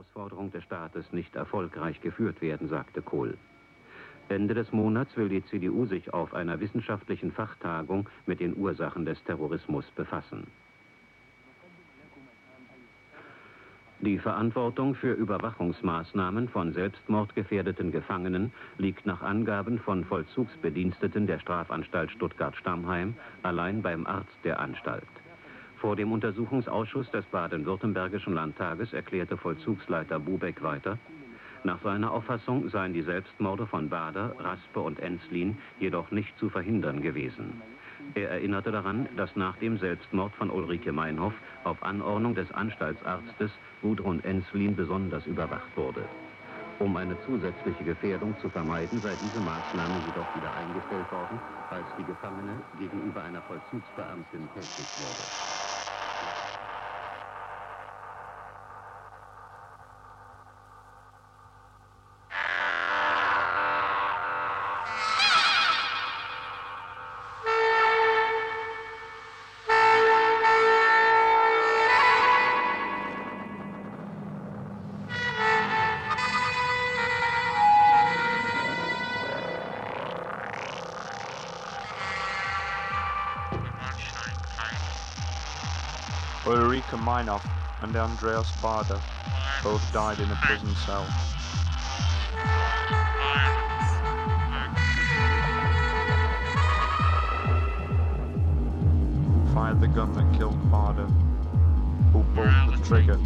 Herausforderung des Staates nicht erfolgreich geführt werden, sagte Kohl. Ende des Monats will die CDU sich auf einer wissenschaftlichen Fachtagung mit den Ursachen des Terrorismus befassen. Die Verantwortung für Überwachungsmaßnahmen von selbstmordgefährdeten Gefangenen liegt nach Angaben von Vollzugsbediensteten der Strafanstalt Stuttgart-Stammheim allein beim Arzt der Anstalt. Vor dem Untersuchungsausschuss des Baden-Württembergischen Landtages erklärte Vollzugsleiter Bubeck weiter, nach seiner Auffassung seien die Selbstmorde von Bader, Raspe und Enslin jedoch nicht zu verhindern gewesen. Er erinnerte daran, dass nach dem Selbstmord von Ulrike Meinhoff auf Anordnung des Anstaltsarztes Gudrun Enslin besonders überwacht wurde. Um eine zusätzliche Gefährdung zu vermeiden, sei diese Maßnahme jedoch wieder eingestellt worden, als die Gefangene gegenüber einer Vollzugsbeamtin tätig wurde. And Andreas Bader both died in a prison cell. Fired the gun that killed Bader? Who pulled the trigger?